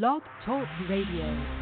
Blog Talk Radio.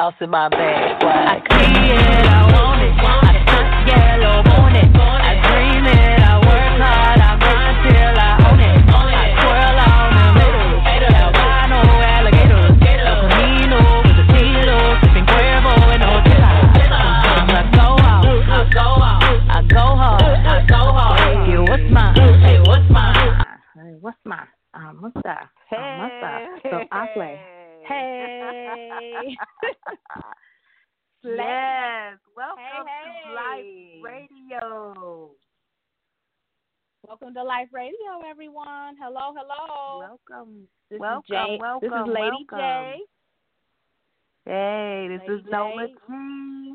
sauce in my bag. Why? I see it, I want it. I touch yellow, want it. I dream it, I work hard, I grind till I own it. I twirl on them haters. Albino alligators. El Camino with the kilo, sipping Cuervo and Otela. I go out, I go out, I go hard, I go hard. Hey, what's mine? Hey, what's mine? Hey, what's my mustache? Mustache. So I play. Hey. Yes, welcome Hey, to Life Radio. Welcome to Life Radio, everyone. Hello, hello. Welcome, This welcome, is Jay. welcome, This is Lady welcome. J. Hey, this Lady is Nola. G.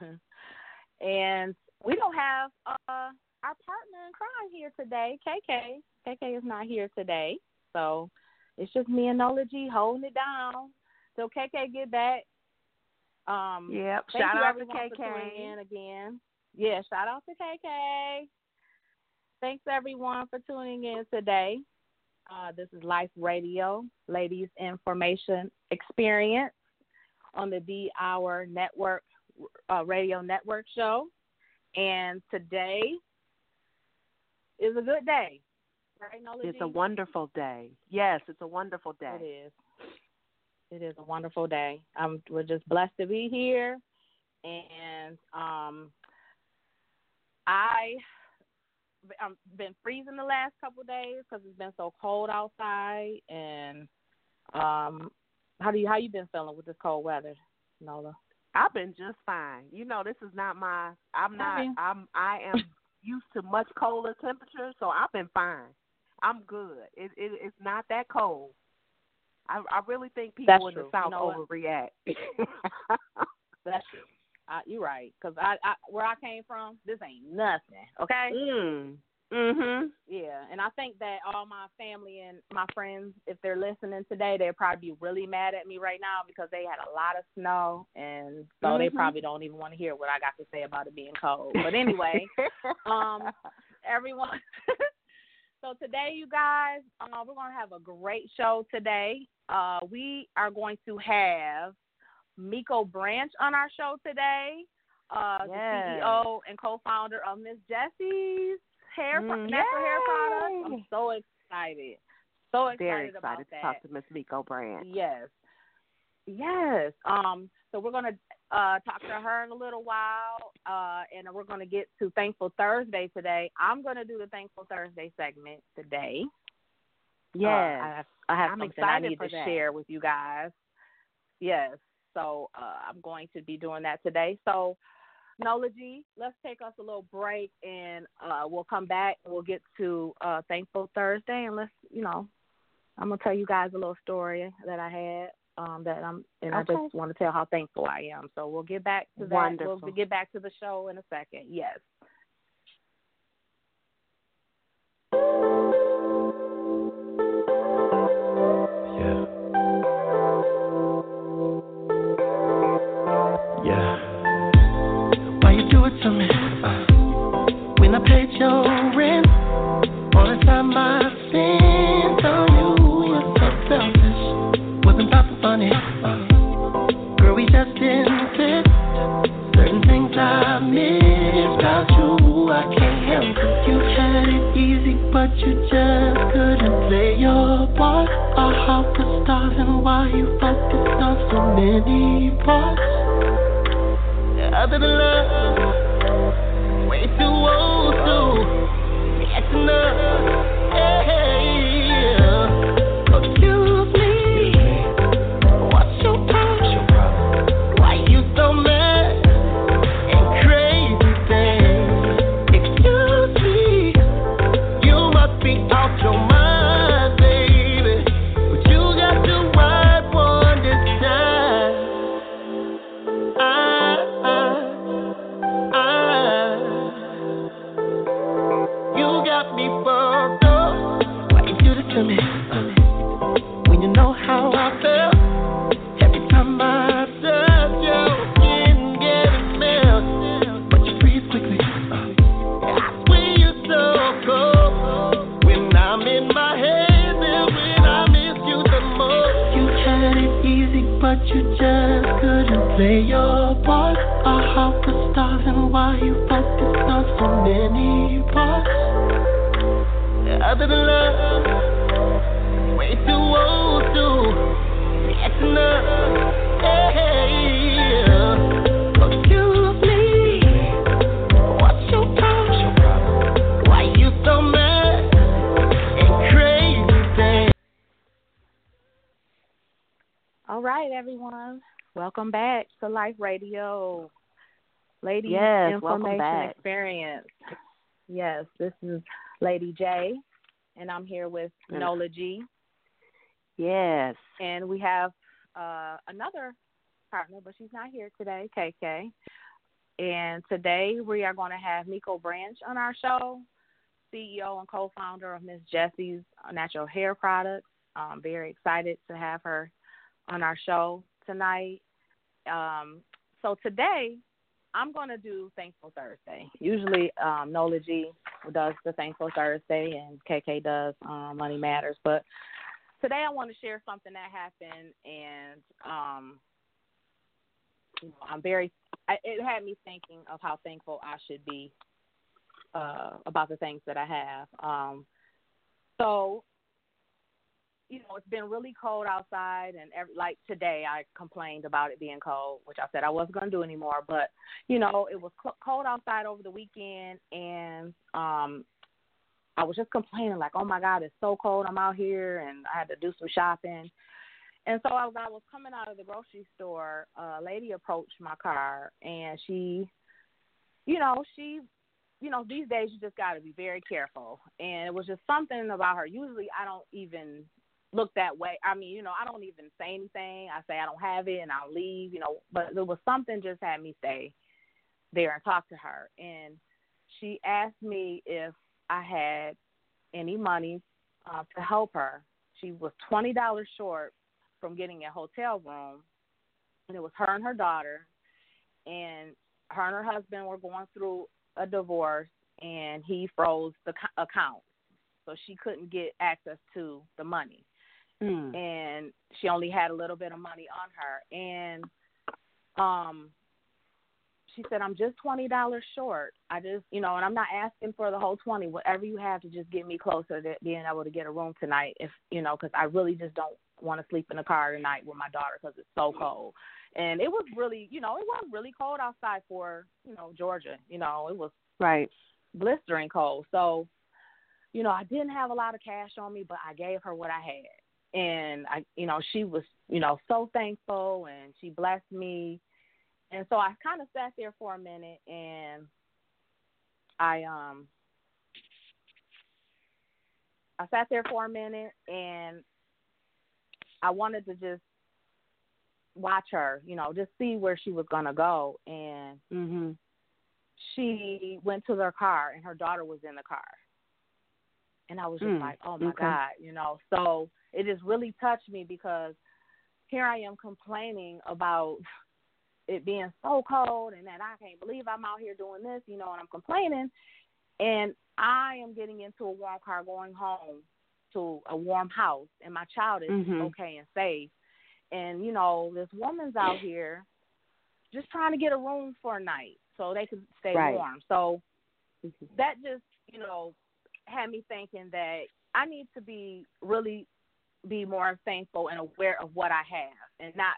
and we don't have uh, our partner in crime here today, KK. KK is not here today, so it's just me and Nola G holding it down. So KK get back. Um, Yep, Thank shout you out to everyone for KK. in again. Yeah, shout out to KK. Thanks everyone for tuning in today. Uh, this is Life Radio, Ladies In Formation Experience on the D Hour Network uh, Radio Network show. And today is a good day, right, It's a wonderful day. Yes, it's a wonderful day. is. It is a wonderful day. Um, we're just blessed to be here, and um, I I've been freezing the last couple of days because it's been so cold outside. And um, how do you how you been feeling with this cold weather, Nola? I've been just fine. You know, this is not my. I'm not. Okay. I'm. I am used to much colder temperatures, so I've been fine. I'm good. It, it it's not that cold. I I really think people That's in true. the south You know overreact. That's true. Uh, you're right, because I, I where I came from, this ain't nothing. Okay. mm. Mhm. Yeah, and I think that all my family and my friends, if they're listening today, they'll probably be really mad at me right now because they had a lot of snow, and so they Mhm. probably don't even want to hear what I got to say about it being cold. But anyway, um, everyone. so today, you guys, uh, we're gonna have a great show today. Uh, we are going to have Miko Branch on our show today. Uh, Yes. the CEO and co-founder of Miss Jessie's hair Mm, natural hair products. I'm so excited. So excited Very excited to that. talk to Miss Miko Branch. Yes. Yes. Um, so we're gonna uh talk to her in a little while. Uh and we're gonna get to Thankful Thursday today. I'm gonna do the Thankful Thursday segment today. Uh, Yes. I have, I have something I need to that. share with you guys. Yes. So uh, I'm going to be doing that today. So Nola G, let's take us a little break and uh, we'll come back and we'll get to uh, Thankful Thursday and let's, you know, I'm gonna tell you guys a little story that I had um, that I'm and I just want to tell how thankful I am. So we'll get back to that. Wonderful. We'll get back to the show in a second. Yes. Yeah. Yeah. Why you do it to me? Uh, when I paid your you just couldn't play your part. Or how the stars and why you focused on so many parts. Other than love, way too old to get enough. Life Radio. Lady yes, Information Experience. Yes, this is Lady J, and I'm here with mm. Nola G. Yes. And we have uh, another partner, but she's not here today, KK. And today we are going to have Miko Branch on our show, CEO and co founder of Miss Jessie's Natural Hair Products. I'm very excited to have her on our show tonight um, so today I'm going to do Thankful Thursday. Usually um, Nola G does the Thankful Thursday and KK does um, Money Matters. But today I want to share something that happened and um, I'm very, it had me thinking of how thankful I should be uh, about the things that I have. Um, so you know, it's been really cold outside, and every, like today, I complained about it being cold, which I said I wasn't going to do anymore. But you know, it was cold outside over the weekend, and um, I was just complaining like, "Oh my God, it's so cold! I'm out here, and I had to do some shopping." And so as I was coming out of the grocery store, a lady approached my car, and she, you know, she you know, these days you just got to be very careful. And it was just something about her. Usually I don't even look that way. I mean, you know, I don't even say anything. I say I don't have it and I'll leave, you know, but there was something just had me stay there and talk to her. And she asked me if I had any money uh, to help her. She was $20 short from getting a hotel room. And it was her and her daughter. And her and her husband were going through a divorce and he froze the account. So she couldn't get access to the money mm. and she only had a little bit of money on her. And um she said i'm just twenty dollars short. I just you know and i'm not asking for the whole twenty. Whatever you have to just get me closer to being able to get a room tonight if you know because i really just don't want to sleep in the car tonight with my daughter because it's so cold. And it was really you know it was really cold outside for you know georgia you know it was right. blistering cold. So you know i didn't have a lot of cash on me but i gave her what i had and I, you know, she was, you know, so thankful, and she blessed me, and so I kind of sat there for a minute, and I, um, I sat there for a minute, and I wanted to just watch her, you know, just see where she was gonna go, and mm-hmm. she went to their car, and her daughter was in the car, and I was just mm, like, oh my okay. god, you know, so it just really touched me because here I am complaining about it being so cold and that I can't believe I'm out here doing this, you know, and I'm complaining. And I am getting into a warm car going home to a warm house, and my child is mm-hmm. okay and safe. And, you know, this woman's out here just trying to get a room for a night so they can stay right. warm. So mm-hmm. that just, you know, had me thinking that I need to be really be more thankful and aware of what I have and not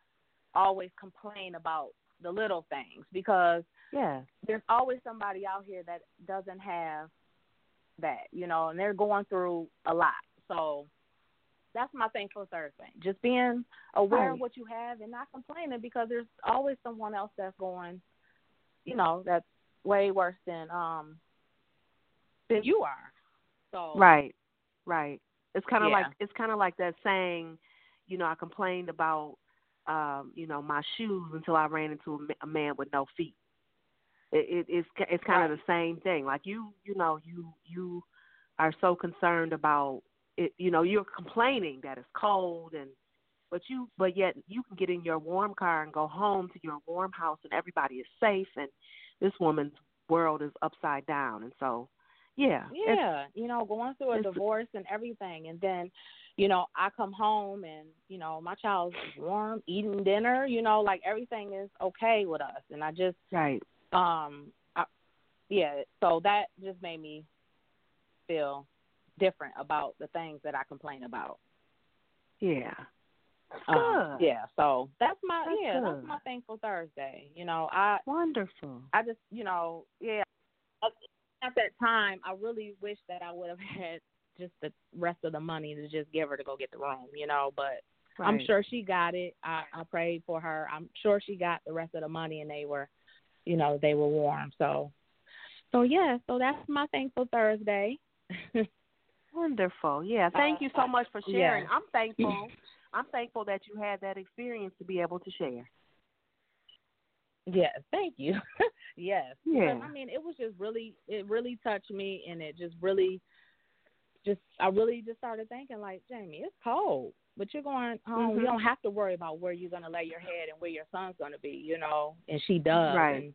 always complain about the little things because yeah, there's always somebody out here that doesn't have that, you know, and they're going through a lot. So that's my thankful Thursday. Just being aware right. of what you have and not complaining because there's always someone else that's going, you know, that's way worse than um than you are. So right, right. It's kind of yeah. like it's kind of like that saying, you know, I complained about, um, you know, my shoes until I ran into a, a man with no feet. It, it, it's it's kind right. of the same thing. Like you, you know, you you are so concerned about it. You know, you're complaining that it's cold and. But you, but yet you can get in your warm car and go home to your warm house, and everybody is safe. And this woman's world is upside down, and so yeah. Yeah. You know, going through a divorce and everything. And then, you know, I come home and, you know, my child's warm, eating dinner, you know, like everything is okay with us. And I just, right. Um, I, yeah. So that just made me feel different about the things that I complain about. Yeah. Um, yeah, so that's my that's yeah, good. that's my thankful Thursday. You know, I wonderful. I just you know yeah, at that time, I really wish that I would have had just the rest of the money to just give her to go get the room, you know. But right. I'm sure she got it. I, I prayed for her. I'm sure she got the rest of the money, and they were, you know, they were warm. So, so yeah. So that's my thankful Thursday. Wonderful. Yeah. Uh, thank you so uh, much for sharing. Yeah. I'm thankful. I'm thankful that you had that experience to be able to share. Yes, thank you. Yes. Yeah. Because, I mean, it was just really, it really touched me, and it just really, just, I really just started thinking, like, Jamie, it's cold, but you're going home. Mm-hmm. You don't have to worry about where you're going to lay your head and where your son's going to be, you know. And she does. Right. And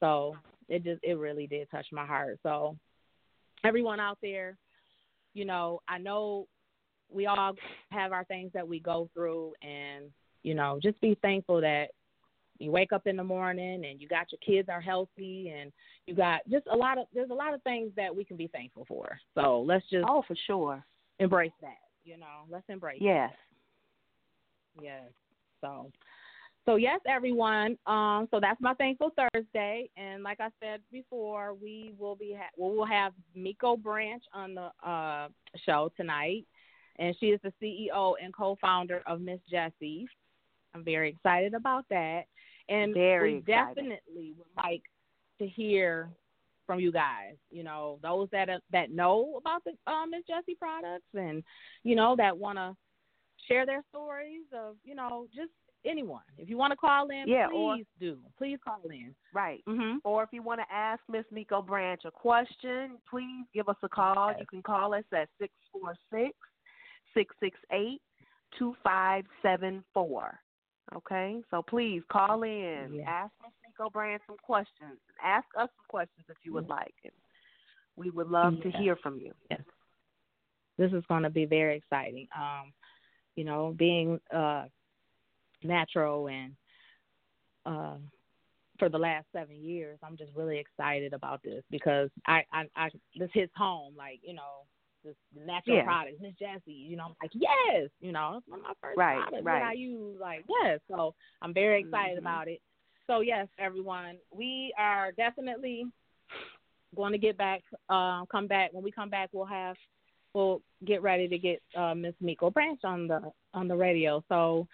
so it just, it really did touch my heart. So everyone out there, you know, I know we all have our things that we go through, and you know, just be thankful that you wake up in the morning and you got your kids are healthy and you got just a lot of there's a lot of things that we can be thankful for. So let's just oh for sure embrace that. You know, let's embrace. Yes. That. Yes. So. So yes, everyone. Um, so that's my thankful Thursday, and like I said before, we will be ha- we will have Miko Branch on the uh, show tonight, and she is the CEO and co-founder of Miss Jessie. I'm very excited about that. And very we excited. definitely would like to hear from you guys. You know, those that uh, that know about the uh, Miss Jessie products, and you know that want to share their stories of you know just anyone. If you want to call in, yeah, please or, do. Please call in. Right. Mm-hmm. Or if you want to ask Miss Miko Branch a question, please give us a call. Yes. You can call us at six four six six six eight two five seven four. Okay, so please call in, Yeah. ask Miss Miko Branch some questions, ask us some questions if you would like, and we would love to hear from you. Yes. This is going to be very exciting. Um, you know, being uh, natural and uh, for the last seven years, I'm just really excited about this because I, I, I this hits home. Like you know, this natural Yeah. products, Miss Jessie. You know, I'm like yes, you know, it's one of my first Right, products right. that I use. Like yes, so I'm very excited Mhm. about it. So yes, everyone, we are definitely going to get back. Uh, come back when we come back. We'll have we'll get ready to get uh, Miss Miko Branch on the on the radio. So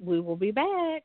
we will be back.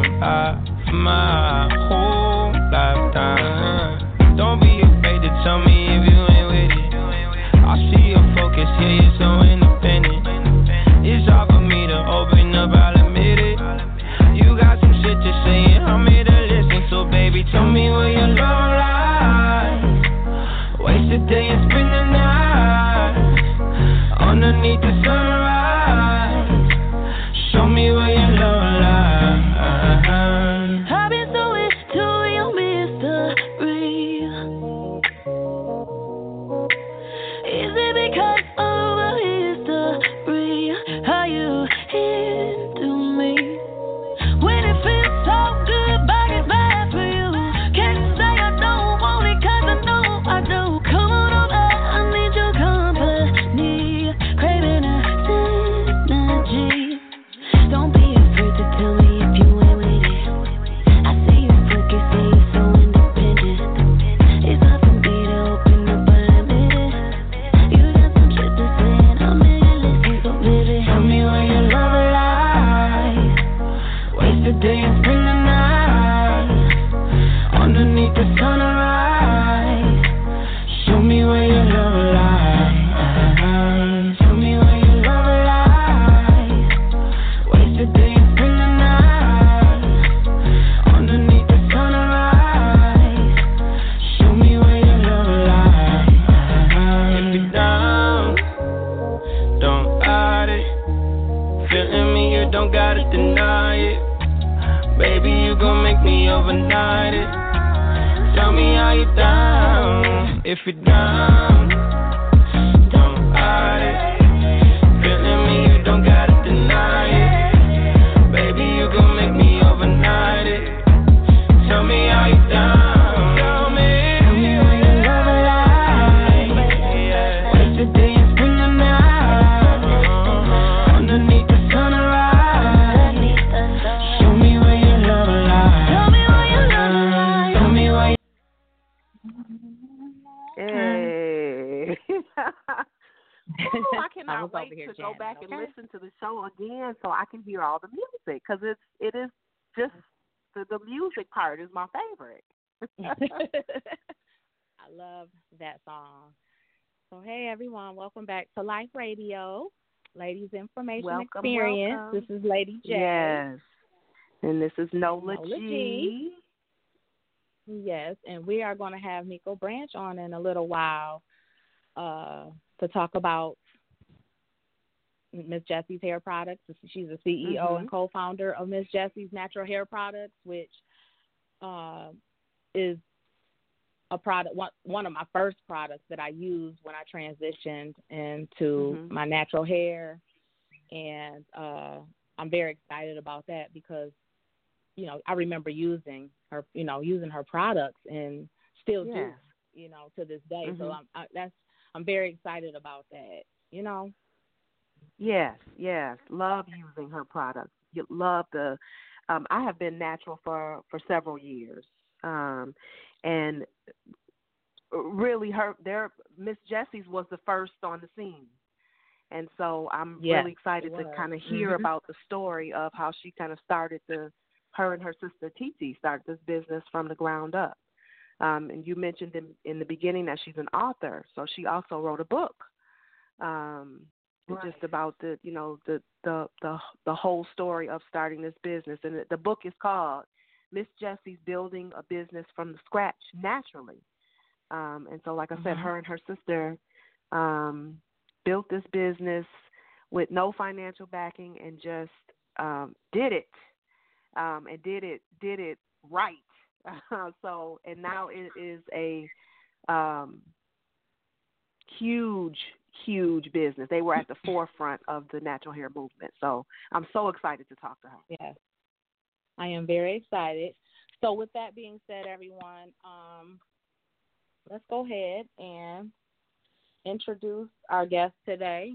my whole lifetime. Don't be afraid to tell me if you ain't with it. I see your focus, hear you so independent. It's hard for me to open up. I'll admit it. You got some shit to say and I'm here to listen. So, baby, tell me where your love lies. Waste day and spend the night underneath the so I can hear all the music because it's it is just the the music part is my favorite. I love that song. So hey everyone, welcome back to Life Radio, Ladies In Formation Welcome, Experience. welcome. This is Lady J. Yes. And this is Nola, Nola G. G. Yes, and we are going to have Miko Branch on in a little while uh, to talk about Miss Jessie's Hair Products. She's a CEO Mhm. and co-founder of Miss Jessie's Natural Hair Products, which uh, is a product one one of my first products that I used when I transitioned into Mhm. my natural hair, and uh, I'm very excited about that because you know I remember using her you know using her products and still do you know to this day. So Mhm. I'm I, that's I'm very excited about that. You know. Yes, yes. Love using her products. You love the um I have been natural for for several years. Um and really her their Miss Jessie's was the first on the scene. And so I'm Yes, really excited to kind of hear Mhm. about the story of how she kind of started the her and her sister Titi started this business from the ground up. Um, and you mentioned in, in the beginning that she's an author, so she also wrote a book. Um, just about the you know the the the the whole story of starting this business. And the, the book is called miss jessie's building a business from the scratch naturally. Um and so like i said Mhm. her and her sister um built this business with no financial backing and just um did it um and did it did it right. So and now it is a um huge huge business. They were at the forefront of the natural hair movement. So I'm so excited to talk to her. Yes. I am very excited. So with that being said, everyone, um, let's go ahead and introduce our guest today,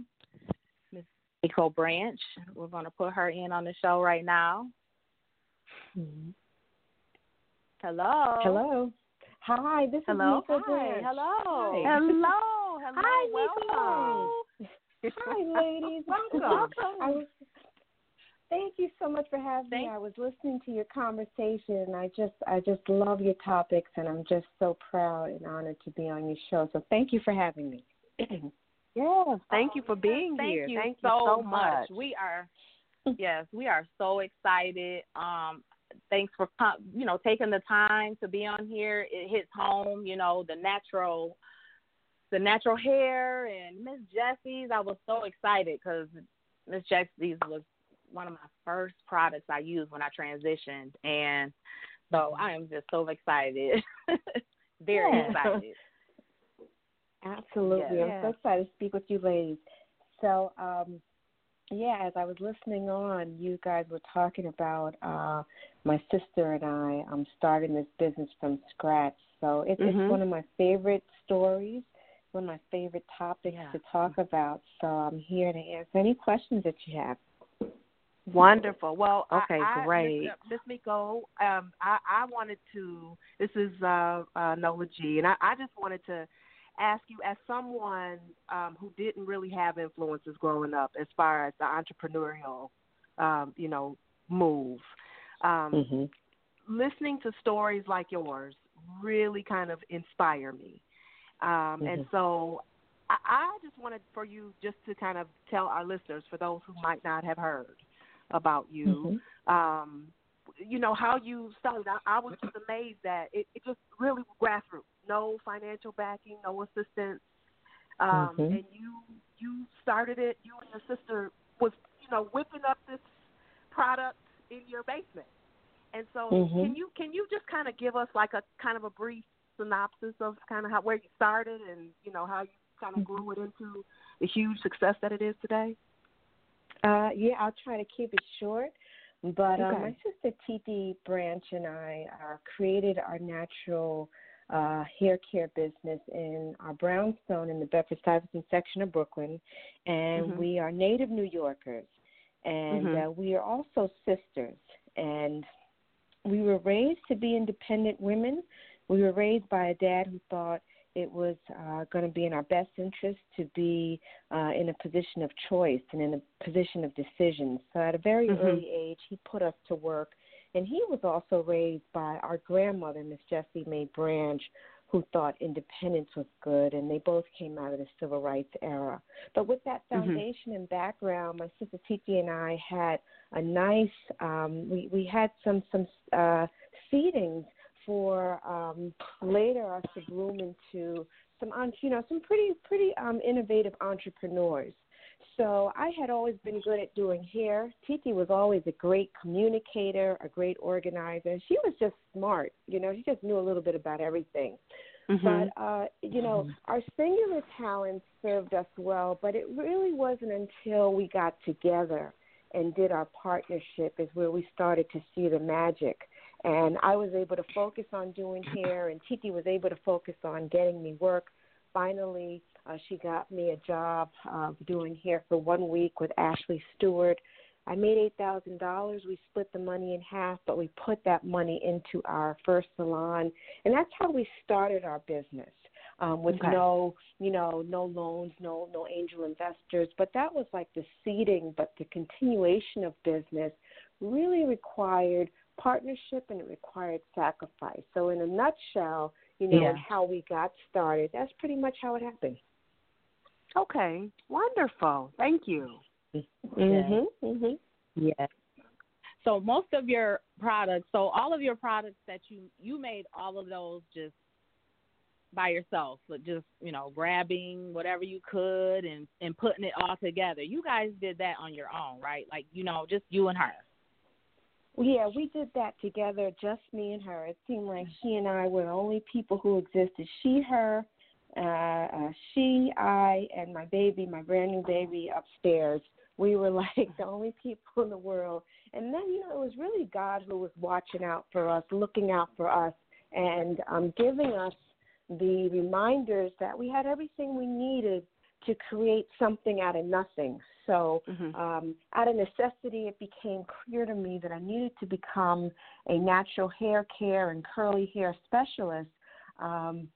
Ms. Miko Branch. We're going to put her in on the show right now. Hello. Hello. Hi, this Hello. is Miko Hi. Branch. Hello. Hi. Hello, hello, Hi, welcome. Hi, ladies. Welcome. Was, thank you so much for having Thank- me. I was listening to your conversation, I just, I just love your topics, and I'm just so proud and honored to be on your show. So thank you for having me. Yes. Thank you for being Thank here. You Thank so you so much. We are yes, we are so excited. Um thanks for you know taking the time to be on here. It hits home, you know, the natural the natural hair and Miss Jessie's. I was so excited cuz Miss Jessie's was one of my first products I used when I transitioned and so I am just so excited. Very Yeah. excited. Absolutely. Yes. I'm so excited to speak with you ladies. So, um, yeah, as I was listening on, you guys were talking about uh, my sister and I um, starting this business from scratch. So it, Mhm. it's one of my favorite stories, one of my favorite topics Yeah. to talk about. So I'm here to answer any questions that you have. Wonderful. Well, Okay, I, great. Miss, uh, Miko, um, I, I wanted to. This is uh, uh, Nola G, and I, I just wanted to ask you, as someone um, who didn't really have influences growing up, as far as the entrepreneurial, um, you know, move. Um, Mm-hmm. listening to stories like yours really kind of inspire me. Um, And Mhm. so I, I just wanted for you just to kind of tell our listeners, for those who might not have heard about you, Mhm. um, you know, how you started. I, I was just amazed that it, it just really grassroots, no financial backing, no assistance. Um, Mhm. And you you started it, you and your sister was, you know, whipping up this product in your basement And so, Mhm. can you can you just kind of give us like a kind of a brief synopsis of kind of how where you started and you know how you kind of grew it into the huge success that it is today? Uh, yeah, I'll try to keep it short. But uh, Okay. my sister Titi Branch and I uh, created our natural uh, hair care business in our brownstone in the Bedford Stuyvesant section of Brooklyn, and Mhm. we are native New Yorkers, and Mhm. uh, we are also sisters, and we were raised to be independent women. We were raised by a dad who thought it was uh, going to be in our best interest to be uh, in a position of choice and in a position of decision. So at a very Mhm. early age, he put us to work. And he was also raised by our grandmother, Miss Jessie Mae Branch, who thought independence was good. And they both came out of the civil rights era. But with that Mhm. foundation and background, my sister Titi and I had a nice, um, we, we had some, some uh, seedings for um, later us to bloom into some, you know, some pretty pretty um, innovative entrepreneurs. So I had always been good at doing hair. Titi was always a great communicator, a great organizer. She was just smart, you know. She just knew a little bit about everything. Mhm. But uh, you know, our singular talents served us well, but it really wasn't until we got together and did our partnership is where we started to see the magic. And I was able to focus on doing hair, and Titi was able to focus on getting me work. Finally, uh, she got me a job uh, doing hair for one week with Ashley Stewart. I made eight thousand dollars. We split the money in half, but we put that money into our first salon, and that's how we started our business. Um, with Okay. no, you know, no loans, no no angel investors, but that was like the seeding. But the continuation of business really required partnership and it required sacrifice. So, in a nutshell, you know, Yeah. how we got started, that's pretty much how it happened. Okay, wonderful. Thank you. Mhm. Mhm. Yeah. So most of your products, so all of your products that you you made all of those just by yourself, but just you know grabbing whatever you could and and putting it all together. You guys did that on your own, right? Like you know, just you and her. Yeah, we did that together, just me and her. It seemed like she and I were the only people who existed. She, her, uh, uh, she, I, and my baby, my brand new baby upstairs. We were like the only people in the world. And then, you know, it was really God who was watching out for us, looking out for us, and um, giving us the reminders that we had everything we needed to create something out of nothing. So, Mhm. um, out of necessity, it became clear to me that I needed to become a natural hair care and curly hair specialist um,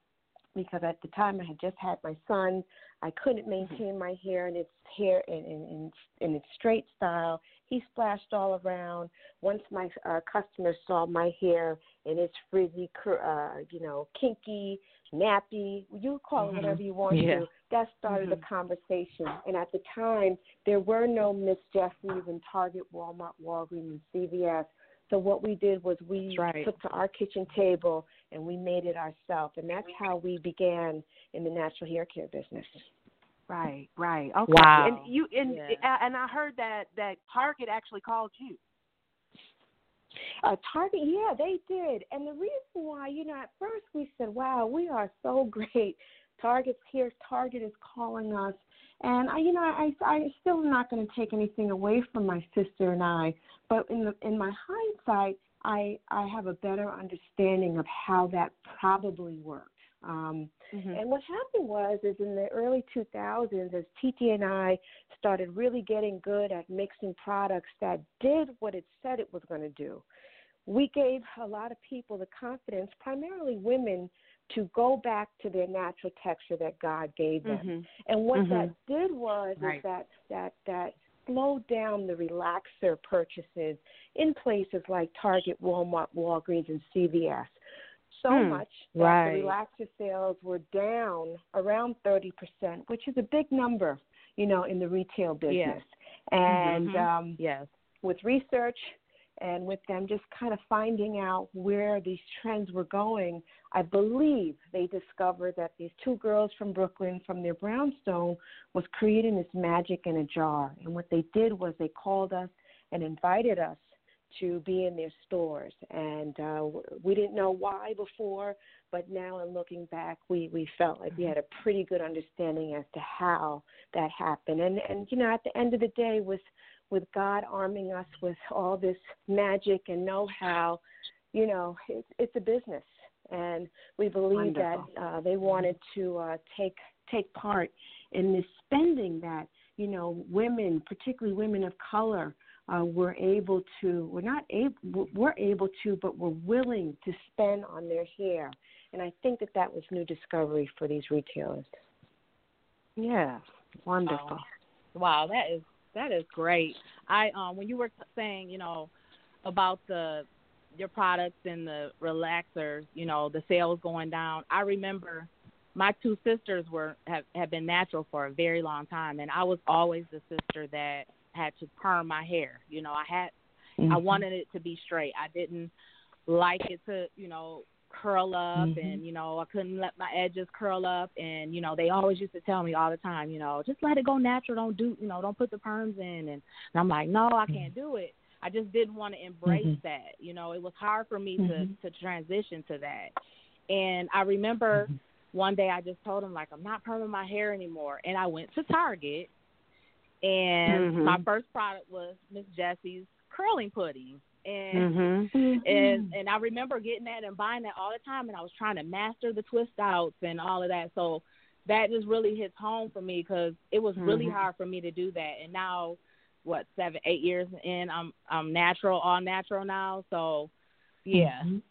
because at the time I had just had my son. I couldn't maintain my hair in its hair in, in, in, in its straight style. He splashed all around. Once my uh, customers saw my hair in its frizzy, uh, you know, kinky, nappy, you call it Mhm. whatever you want Yeah. to. That started Mhm. a conversation. And at the time, there were no Miss Jessie's in Target, Walmart, Walgreens, and CVS. So what we did was we That's right. took to our kitchen table and we made it ourselves, and that's how we began in the natural hair care business. Right, right. Okay. Wow. And you and Yeah. and I heard that that Target actually called you. Uh, Target, yeah, they did. And the reason why, you know, at first we said, wow, we are so great. Target's here. Target is calling us. And I, you know, I, I still not going to take anything away from my sister and I, but in the in my hindsight, I I have a better understanding of how that probably worked. Um, Mm-hmm. and what happened was, is in the early 2000s, as Titi and I started really getting good at mixing products that did what it said it was going to do, we gave a lot of people the confidence, primarily women, to go back to their natural texture that God gave them. Mhm. And what Mhm. that did was Right. is that that that slowed down the relaxer purchases in places like Target, Walmart, Walgreens, and CVS. So Hmm. much that Right. the relaxer sales were down around thirty percent, which is a big number, you know, in the retail business. Yes. And Mhm. um, Yes. with research and with them just kind of finding out where these trends were going, I believe they discovered that these two girls from Brooklyn, from their brownstone, was creating this magic in a jar. And what they did was they called us and invited us to be in their stores. And uh, we didn't know why before, but now in looking back, we, we felt like we had a pretty good understanding as to how that happened. And, and you know, at the end of the day, with, with God arming us with all this magic and know how, you know, it's, it's a business. And we believe Wonderful. that uh, they wanted to uh, take take part in this spending that you know women, particularly women of color, uh, were able to. We're not able. We're able to, but we're willing to spend on their hair. And I think that that was new discovery for these retailers. yeah wonderful. Wow, that is that is great. I um when you were saying, you know, about the your products and the relaxers, you know, the sales going down. I remember my two sisters were have have been natural for a very long time and I was always the sister that had to perm my hair. You know, I had Mm-hmm. I wanted it to be straight. I didn't like it to, you know, curl up Mhm. and you know, I couldn't let my edges curl up and you know, they always used to tell me all the time, you know, just let it go natural, don't do, you know, don't put the perms in and, and I'm like, "No, I can't do it." I just didn't want to embrace Mhm. that. You know, it was hard for me to to transition to that. And I remember Mhm. one day I just told him like I'm not perming my hair anymore and I went to Target and Mhm. my first product was Miss Jessie's curling pudding. And Mhm. and and I remember getting that and buying that all the time and I was trying to master the twist outs and all of that. So that just really hits home for me because it was really Mhm. hard for me to do that. And now, what seven, eight years in, I'm I'm natural, all natural now. So, yeah, Mhm.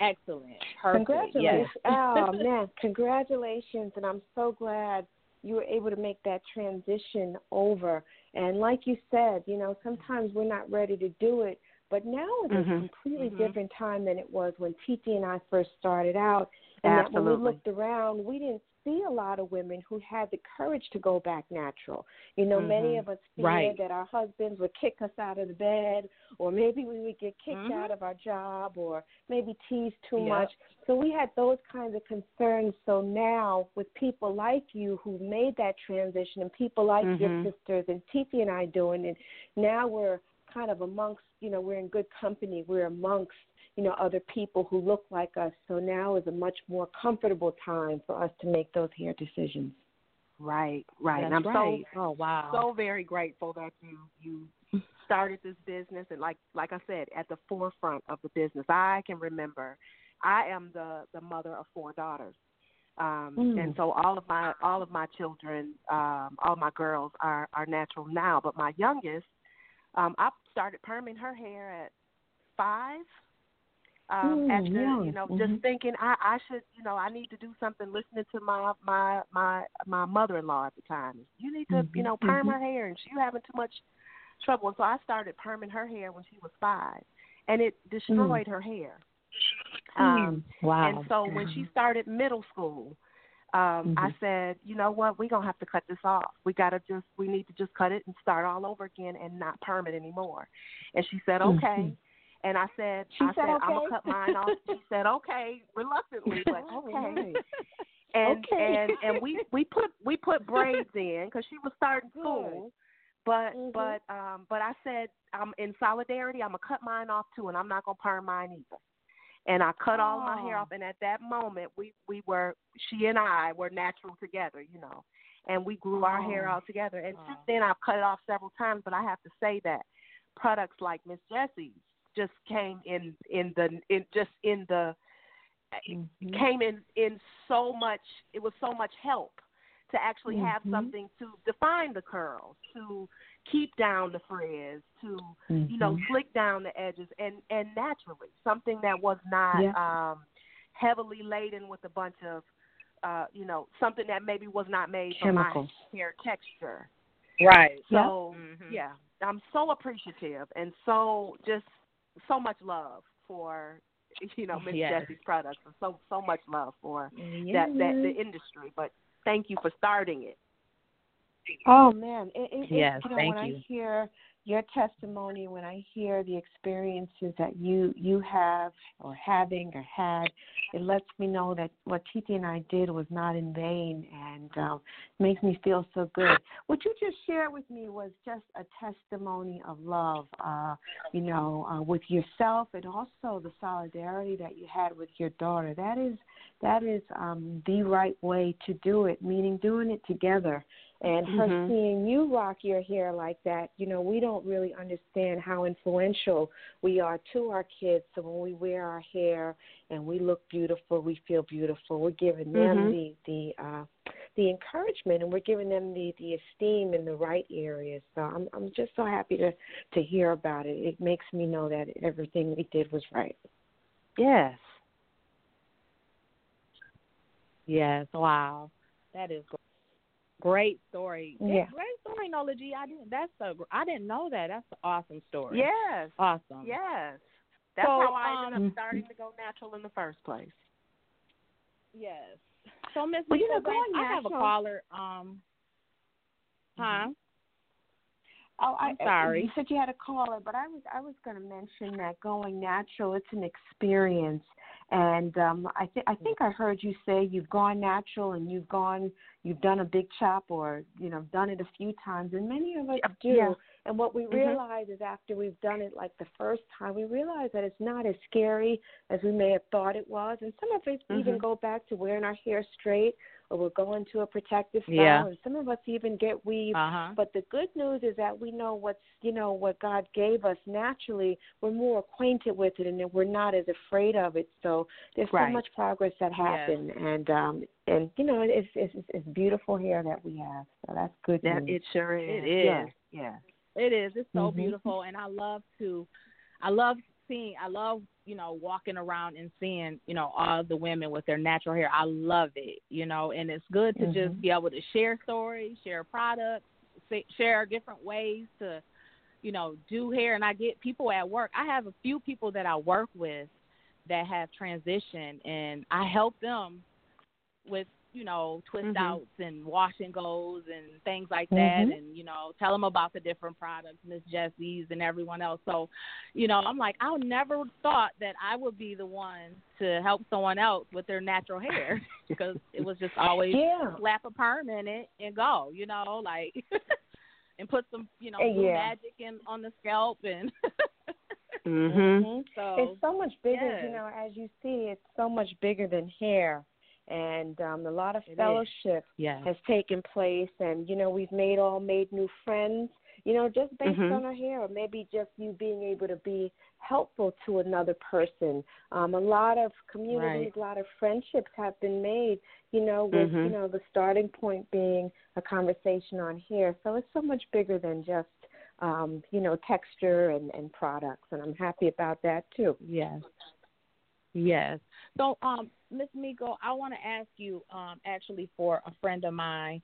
excellent, perfect. Congratulations. Yes. oh man, congratulations and I'm so glad you were able to make that transition over. And like you said, you know, sometimes we're not ready to do it, but now is a Mhm. completely Mhm. different time than it was when Titi and I first started out. And that when we looked around, we didn't see a lot of women who had the courage to go back natural. You know, many Mhm. of us feared Right. that our husbands would kick us out of the bed, or maybe we would get kicked Mhm. out of our job, or maybe teased too Yep. much. So we had those kinds of concerns. So now, with people like you who made that transition, and people like your Mhm. sisters and Titi and I doing it, now we're kind of amongst, you know, we're in good company. We're amongst, you know, other people who look like us. So now is a much more comfortable time for us to make those hair decisions. Right, right. That's and I'm right. so oh wow. so very grateful that you you started this business and like like I said at the forefront of the business. I can remember I am the the mother of four daughters. Um Mm. and so all of my all of my children um all my girls are are natural now, but my youngest um I started perming her hair at 5 um Mm, after young. you know Mhm. just thinking I I should you know I need to do something listening to my my my my mother-in-law at the time. You need to you Mhm, know perm mhm. her hair and she having too much trouble. And so I started perming her hair when she was 5 and it destroyed her hair. Um wow. and so when she started middle school, um, I said, you know what, we're gonna have to cut this off. We gotta just we need to just cut it and start all over again and not perm it anymore. And she said, Okay. And I said, She I said, said, I'm gonna cut mine off. She said, Okay, reluctantly, but okay. And Okay. and and we we put we put braids in because she was starting Good. school. But Mhm. but um but I said I'm in solidarity. I'm gonna cut mine off too, and I'm not gonna perm mine either and I cut all my hair Oh. off. And at that moment, we we were she and I were natural together, you know, and we grew our hair Oh. out together. And since Oh. then, I've cut it off several times. But I have to say that products like Miss Jessie's just came in in the in just in the Mhm. came in in so much. It was so much help to actually have Mhm. something to define the curls, to keep down the frizz, to you know Mhm. slick down the edges and and naturally something that was not Yeah. um heavily laden with a bunch of uh you know something that maybe was not made for my hair texture right. so Mhm. yeah i'm so appreciative and so just so much love for you know miss Yes. jessie's products and so so much love for Yeah. that that the industry but thank you for starting it Oh man, it, it, Yes, it, you know thank when you. I hear your testimony, when I hear the experiences that you you have or having or had, it lets me know that what Titi and I did was not in vain, and um, makes me feel so good. What you just shared with me was just a testimony of love, uh, you know, uh, with yourself and also the solidarity that you had with your daughter. That is that is um, the right way to do it, meaning doing it together and her Mhm. seeing you rock your hair like that, you know, we don't really understand how influential we are to our kids. So when we wear our hair and we look beautiful, we feel beautiful. We're giving them Mhm. the the uh the encouragement and we're giving them the the esteem in the right areas. So I'm I'm just so happy to to hear about it. It makes me know that everything we did was right. Yes. Yes. Wow. That is great story. Yeah. Great story, Nola G. I didn't. That's a. I didn't know that. That's an awesome story. Yes. Awesome. Yes. That's So, how I ended um, up starting to go natural in the first place. Yes. So Miss Well, you know, going I have a caller. Um. Huh. Oh, I, I'm sorry. You said you had a caller, but I was I was going to mention that going natural it's an experience, and um, I think I think I heard you say you've gone natural and you've gone you've done a big chop or you know done it a few times, and many of us do. yeah. And what we Mhm. realize is after we've done it like the first time, we realize that it's not as scary as we may have thought it was, and some of us even Mhm. go back to wearing our hair straight or we're going to a protective style, Yeah. and some of us even get weave Uh huh. but the good news is that we know what's you know what God gave us naturally. We're more acquainted with it, and we're not as afraid of it. So there's Right. so much progress that happened, and um and you know it's it's it's beautiful hair that we have. So that's good That news. it sure is. It is. Yeah. Yes. It is. It's so Mhm. beautiful, and I love to. I love seeing. I love you know walking around and seeing you know all the women with their natural hair. I love it. You know, and it's good to just Mhm. be able to share stories, share products, share different ways to, you know, do hair. And I get people at work. I have a few people that I work with that have transitioned, and I help them with you know twist Mhm. outs and wash and goes and things like that Mhm. and you know tell them about the different products miss jessie's and everyone else so you know i'm like i never thought that i would be the one to help someone else with their natural hair because it was just always Yeah. slap a perm in it and go you know like and put some you know Uh, yeah. magic in on the scalp and Mhm. Mhm. so It's so much bigger, you know, as you see, it's so much bigger than hair. And um a lot of It fellowship yeah has taken place and you know we've made all made new friends you know just based Mhm. on our hair or maybe just you being able to be helpful to another person um a lot of communities a lot of friendships have been made you know with you Mhm. know the starting point being a conversation on hair so it's so much bigger than just um you know texture and and products and i'm happy about that too Yes. Yes. So, um, Miss Miko, I want to ask you, um, actually, for a friend of mine.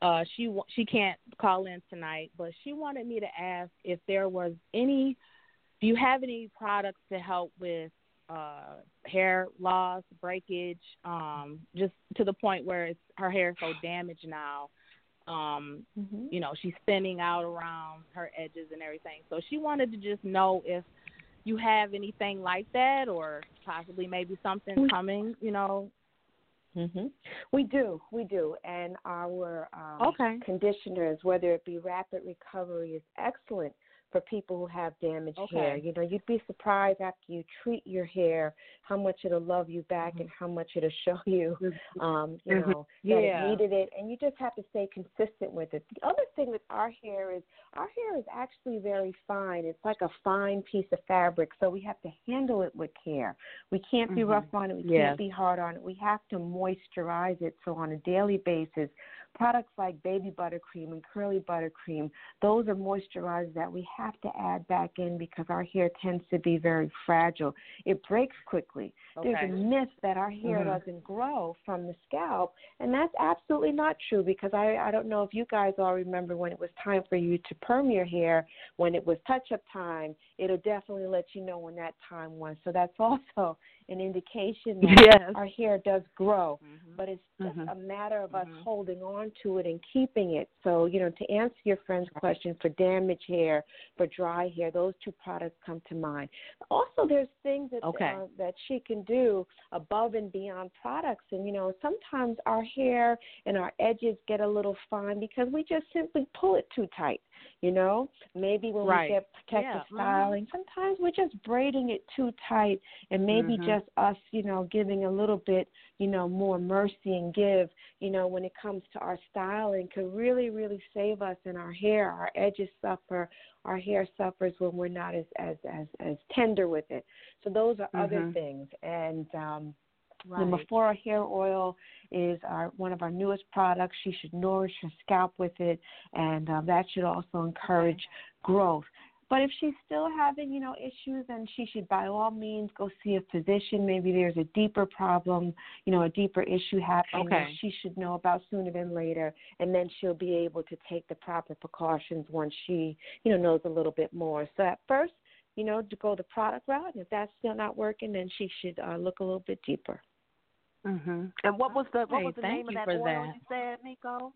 Uh, she she can't call in tonight, but she wanted me to ask if there was any. Do you have any products to help with uh, hair loss, breakage, um, just to the point where it's her hair is so damaged now. Um, mm-hmm. you know, she's thinning out around her edges and everything. So she wanted to just know if you have anything like that or possibly maybe something coming, you know. hmm We do, we do, and our um, Okay. conditioners, whether it be Rapid Recovery, is excellent for people who have damaged Okay. hair. You know, you'd be surprised after you treat your hair how much it'll love you back and how much it'll show you, um, you Mhm. know, that it needed it, and you just have to stay consistent with it. The other thing with our hair is our hair is actually very fine. It's like a fine piece of fabric, so we have to handle it with care. We can't be Mhm. rough on it. We Yes. can't be hard on it. We have to moisturize it. So on a daily basis, products like baby buttercream and curly buttercream, those are moisturizers that we have to add back in because our hair tends to be very fragile. It breaks quickly. There's a myth that our hair Mhm. doesn't grow from the scalp, and that's absolutely not true because I I don't know if you guys all remember when it was time for you to perm your hair, when it was touch up time, it'll definitely let you know when that time was. So that's also an indication that Yes. our hair does grow. Mhm. But it's just Mhm. a matter of us Mhm. holding on to it and keeping it. So, you know, to answer your friend's question for damaged hair, for dry hair, those two products come to mind. Also, there's things that Okay. uh, that she can do above and beyond products. And you know, sometimes our hair and our edges get a little fine because we just simply pull it too tight. You know, maybe when Right. we get protective Yeah, mhm. styling, sometimes we're just braiding it too tight, and maybe Mhm. just us, you know, giving a little bit, you know, more mercy and give, you know, when it comes to our styling, could really, really save us in our hair. Our edges suffer, our hair suffers when we're not as as as as tender with it. So those are other Mhm. things, and um, Right. the Mafura hair oil is our one of our newest products. She should nourish her scalp with it, and uh, that should also encourage growth. But if she's still having, you know, issues, then she should by all means go see a physician. Maybe there's a deeper problem, you know, a deeper issue happening that she should know about sooner than later, and then she'll be able to take the proper precautions once she, you know, knows a little bit more. So at first, you know, to go the product route, and if that's still not working, then she should uh, look a little bit deeper. Mhm. And what was the what was the thank name of you that for oil that. you said, Miko?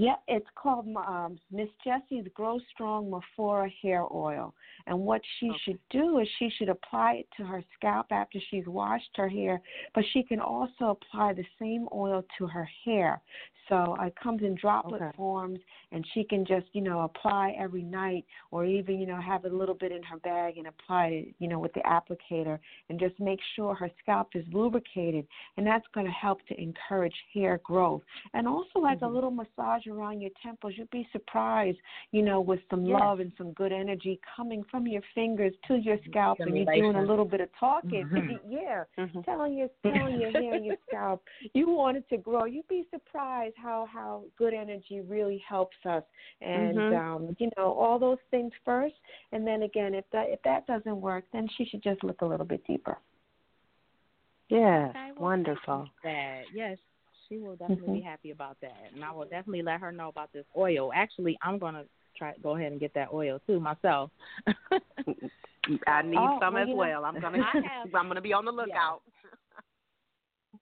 Yeah, it's called um, Miss Jessie's Grow Strong Mafura Hair Oil. And what she Okay. should do is she should apply it to her scalp after she's washed her hair, but she can also apply the same oil to her hair. So it comes in droplet Okay. forms, and she can just, you know, apply every night or even, you know, have a little bit in her bag and apply it, you know, with the applicator and just make sure her scalp is lubricated. And that's going to help to encourage hair growth. And also, like a Mhm. little massage around your temples, you'd be surprised, you know, with some Yes. love and some good energy coming from your fingers to your scalp, and you're doing a little bit of talking. Mhm. yeah, Mhm. telling your telling your hair and your scalp you want it to grow. You'd be surprised how how good energy really helps us. And Mhm. um, you know, all those things first, and then again, if that if that doesn't work, then she should just look a little bit deeper. Yes, wonderful. that. Yes, she will definitely Mhm. be happy about that, and I will definitely let her know about this oil. Actually, I'm gonna try go ahead and get that oil too myself. I need Oh, some well, as you know- well. I'm gonna I have- I'm gonna be on the lookout.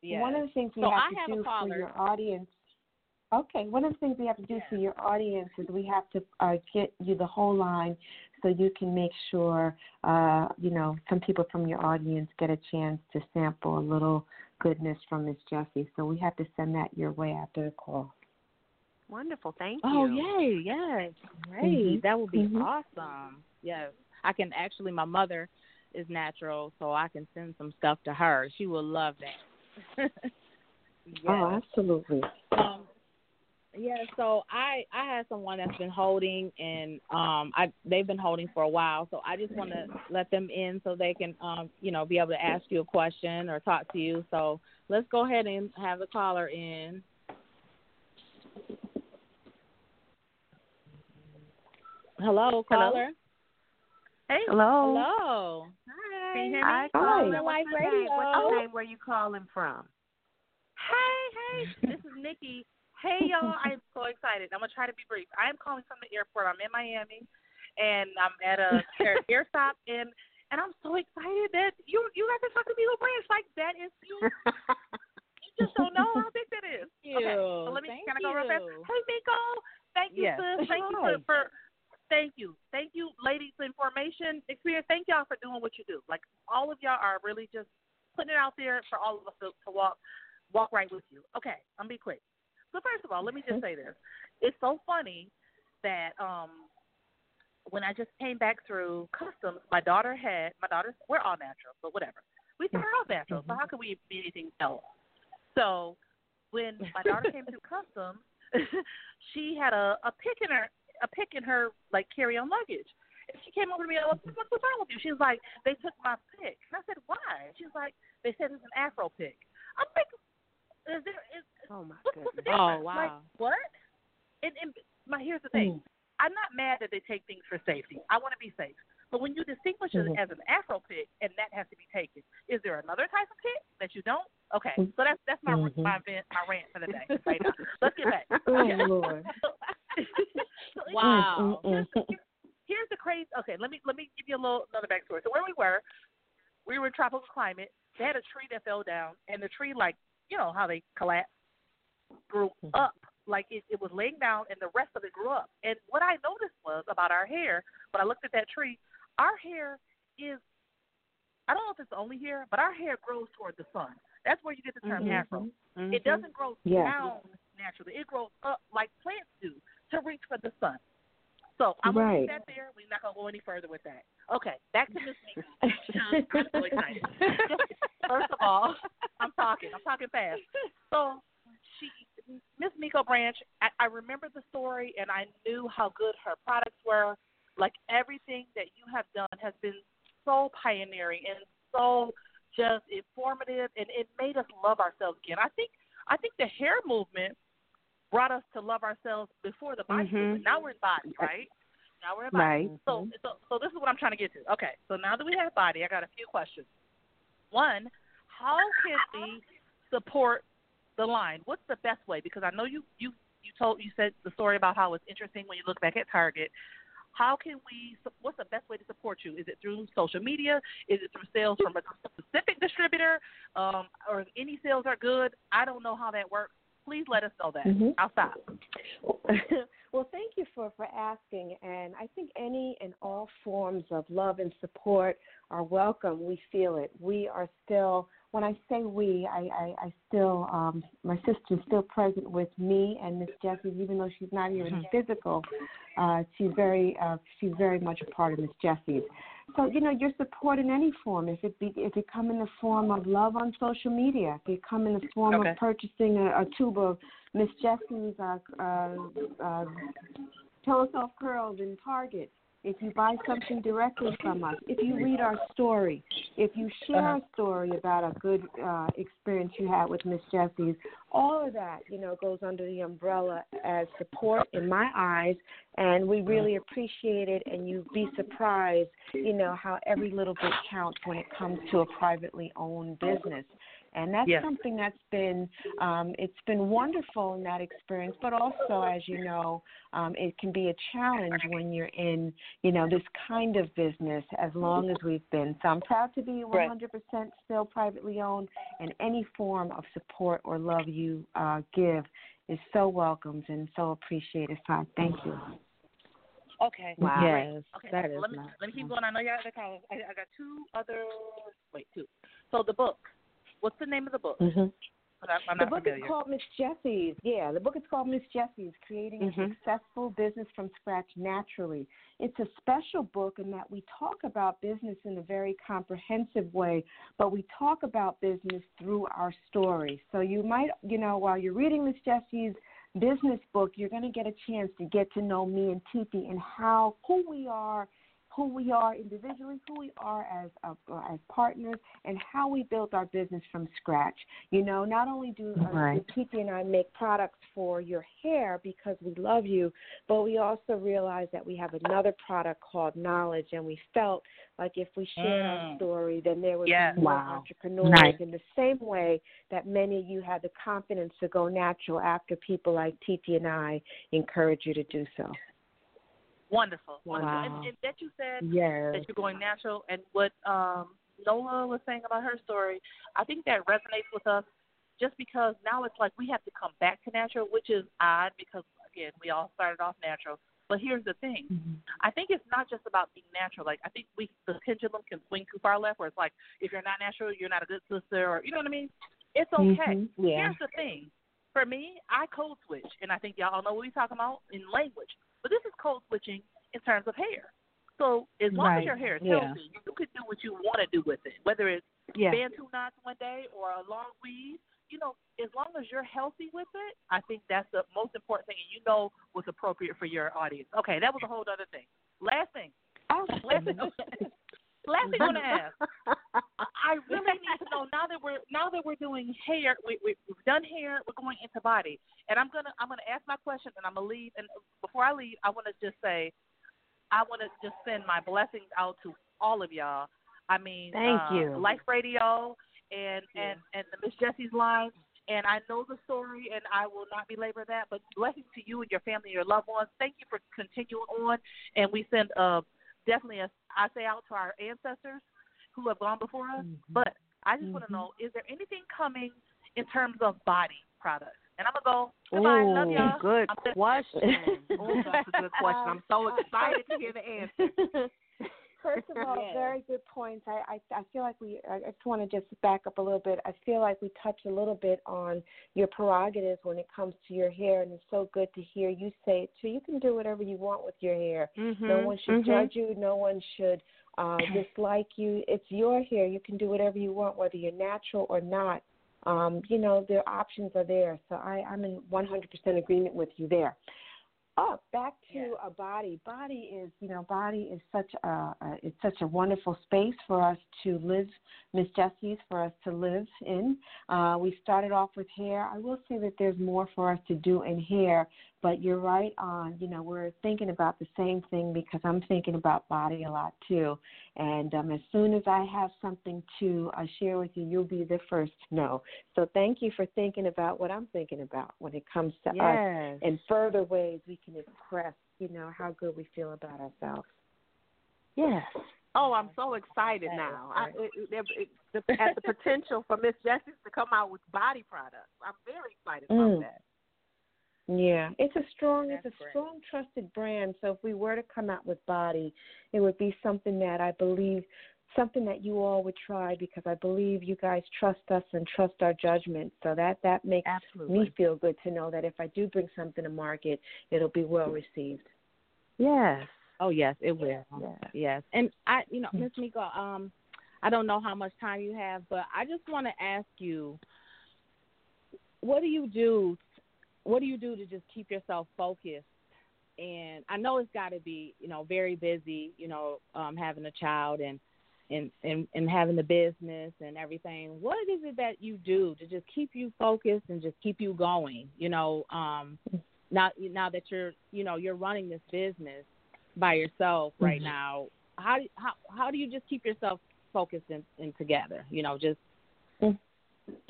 yes. One of the things we So have I to have do for your audience. Okay, one of the things we have to do for your audience is we have to uh, get you the whole line so you can make sure, uh, you know, some people from your audience get a chance to sample a little goodness from Miss Jessie. So we have to send that your way after the call. Wonderful, thank you. Oh you. yay, yes, great. Mhm. That would be Mhm. awesome. Yes, I can actually. My mother is natural, so I can send some stuff to her. She will love that. yes. Oh, absolutely. Um, yeah, so I I had someone that's been holding and um I they've been holding for a while, so I just want to let them in so they can um you know be able to ask you a question or talk to you. So let's go ahead and have the caller in. Hello, caller. Hey, hello. Hello. Hi. Can you hear me? Hi, Hi. caller. Life What's your name? Radio. What's your name? Where you calling from? Hey, hey, this is Nikki. Hey, y'all, I'm so excited. I'm going to try to be brief. I am calling from the airport. I'm in Miami, and I'm at a air, air stop, and and I'm so excited that you you guys are talking to me, little branch. Like, that is, you, you just don't know how big that is. Thank. Okay, so let me, Thank can I go real fast? Hey, Miko, thank you, Yes. sis. Thank you for, for, thank you. Thank you, ladies, In Formation, experience. Thank y'all for doing what you do. Like, all of y'all are really just putting it out there for all of us to, to walk walk right with you. Okay, I'm gonna be quick. So first of all, let me just say this. It's so funny that um when I just came back through customs, my daughter had my daughter's we're all natural, but whatever. We started off natural, so how could we be anything else? So when my daughter came through customs, she had a, a pick in her a pick in her like carry on luggage. And she came over to me, I was like, what's wrong with you? She was like, they took my pick. And I said, why? She was like, they said it's an Afro pick. I'm like, is there, is, Oh my what's, what's the goodness. Oh, difference? Like, wow. what? And, and my here's the thing. I'm not mad that they take things for safety. I want to be safe. But when you distinguish it Mhm. as an Afro pick and that has to be taken, is there another type of pick that you don't? Okay, so that's that's my Mhm. my vent, my rant for the day. Right now. Let's get back. Oh, Okay. Lord. So, Wow. Mm, mm, Here's here's the crazy. Okay, let me let me give you a little another backstory. So where we were, We were in tropical climate. They had a tree that fell down, and the tree, like you know how they collapse, grew Mm-hmm. up. Like it, it was laying down, and the rest of it grew up. And what I noticed was about our hair when I looked at that tree, our hair is I don't know if it's only hair, but our hair grows toward the sun. That's where you get the term Mhm. afro. Mhm. It doesn't grow Yeah. down naturally. It grows up like plants do to reach for the sun. So I'm gonna leave Right. that there. We're not gonna go any further with that. Okay, back to Miss Miko. I'm so excited. First of all, I'm talking. I'm talking fast. So she, Miss Miko Branch, I, I remember the story and I knew how good her products were. Like everything that you have done has been so pioneering and so just informative, and it made us love ourselves again. I think I think the hair movement brought us to love ourselves before the body Mhm. movement. Now we're in body, right? Now we're in body. Right. So, so, so this is what I'm trying to get to. Okay, so now that we have body, I got a few questions. One, how can we support the line? What's the best way? Because I know you you you told you said the story about how it's interesting when you look back at Target. How can we? What's the best way to support you? Is it through social media? Is it through sales from a specific distributor? Um, or any sales are good? I don't know how that works. Please let us know that. Mhm. I'll stop. well, thank you for, for asking. And I think any and all forms of love and support are welcome. We feel it. We are still, when I say we, I, I, I still, um, my sister's still present with me and Miss Jessie, even though she's not here in physical. Uh, she's very, uh, she's very much a part of Miss Jessie's. So you know, your support in any form. If it be, if it come in the form of love on social media, if it come in the form Okay. of purchasing a, a tube of Miss Jessie's uh, uh, uh, Jelly Soft curls in Target. If you buy something directly from us, if you read our story, if you share a story about a good uh, experience you had with Miss Jessie's, all of that, you know, goes under the umbrella as support in my eyes, and we really appreciate it. And you'd be surprised, you know, how every little bit counts when it comes to a privately owned business and that's Yes. something that's been um, it's been wonderful in that experience but also as you know um, it can be a challenge when you're in you know this kind of business as long as we've been so i'm proud to be 100% still privately owned and any form of support or love you uh, give is so welcomed and so appreciated so thank you Okay. Wow. Yes, Okay. that so is let me nice. let me keep going. I know you got the callers. I, I got two other. Wait, two. So the book. What's the name of the book? mm-hmm. I'm The book familiar. is called Miss Jessie's. Yeah, the book is called Miss Jessie's Creating a Mhm. Successful Business from Scratch Naturally. It's a special book in that we talk about business in a very comprehensive way, but we talk about business through our story. So you might, you know, while you're reading Miss Jessie's business book, you're going to get a chance to get to know me and Titi and how who we are who we are individually, who we are as uh, as partners, and how we built our business from scratch. You know, not only do, uh, Right. do Titi and I make products for your hair because we love you, but we also realize that we have another product called knowledge, and we felt like if we shared our Mm. story, then there would Yes. be more Wow. entrepreneurs Nice. in the same way that many of you had the confidence to go natural after people like Titi and I encourage you to do so. Wonderful. Wonderful. Wow. And, and that you said Yes. that you're going natural, and what um, Nola was saying about her story, I think that resonates with us. Just because now it's like we have to come back to natural, which is odd because again we all started off natural. But here's the thing: Mhm. I think it's not just about being natural. Like I think we the pendulum can swing too far left, where it's like if you're not natural, you're not a good sister, or you know what I mean. It's okay. Mhm. Yeah. Here's the thing. For me, I code switch, and I think y'all know what we're talking about in language. But this is code switching in terms of hair. So as long as your hair is Yeah. healthy, you can do what you want to do with it. Whether it's Yeah. bantu knots one day or a long weave, you know, as long as you're healthy with it, I think that's the most important thing, and you know what's appropriate for your audience. Okay, that was a whole other thing. Last thing. Oh, last thing. Last thing I want to ask. I really need to know now that we're now that we're doing hair, we, we, we've done hair, we're going into body, and I'm gonna I'm gonna ask my question, and I'm gonna leave. And before I leave, I want to just say, I want to just send my blessings out to all of y'all. I mean, Thank uh, you. Life Radio and and and the Miss Jessie's line. And I know the story, and I will not belabor that. But blessings to you and your family, and your loved ones. Thank you for continuing on. And we send uh, definitely a I say out to our ancestors who have gone before us. Mhm. But I just want Mhm. to know: is there anything coming in terms of body products? And I'm gonna go. Goodbye. Love y'all. good I'm- question. oh, that's a good question. I'm so excited to hear the answer. First of all, Yeah. very good points. I, I I feel like we. I just want to just back up a little bit. I feel like we touched a little bit on your prerogatives when it comes to your hair, and it's so good to hear you say it too. You can do whatever you want with your hair. Mm-hmm. No one should judge you. No one should uh, dislike you. It's your hair. You can do whatever you want, whether you're natural or not. Um, you know, the options are there. So I, I'm in 100% agreement with you there. Oh, back to a body. Body is, you know, body is such a, a it's such a wonderful space for us to live, Miss Jessie's for us to live in. Uh, we started off with hair. I will say that there's more for us to do in hair, but you're right on. You know, we're thinking about the same thing because I'm thinking about body a lot too. And um, as soon as I have something to uh, share with you, you'll be the first to know. So thank you for thinking about what I'm thinking about when it comes to us and further ways we can express, you know, how good we feel about ourselves. Yes. Oh, I'm so excited now. I, it, it, it, the, at the potential for Miss Jessie to come out with body products. I'm very excited about Mm. that. Yeah, it's a strong, it's a great. strong, trusted brand. So if we were to come out with body, it would be something that I believe, something that you all would try because I believe you guys trust us and trust our judgment. So that that makes Absolutely. me feel good to know that if I do bring something to market, it'll be well received. Yes. Oh yes, it will. Yeah. Yes, and I, you know, Miss Miko, um, I don't know how much time you have, but I just want to ask you, what do you do? What do you do to just keep yourself focused? And I know it's got to be, you know, very busy, you know, um, having a child and and and and having the business and everything. What is it that you do to just keep you focused and just keep you going? You know, um, now now that you're, you know, you're running this business by yourself right Mhm. now how do how how do you just keep yourself focused and, and together you know just Mm.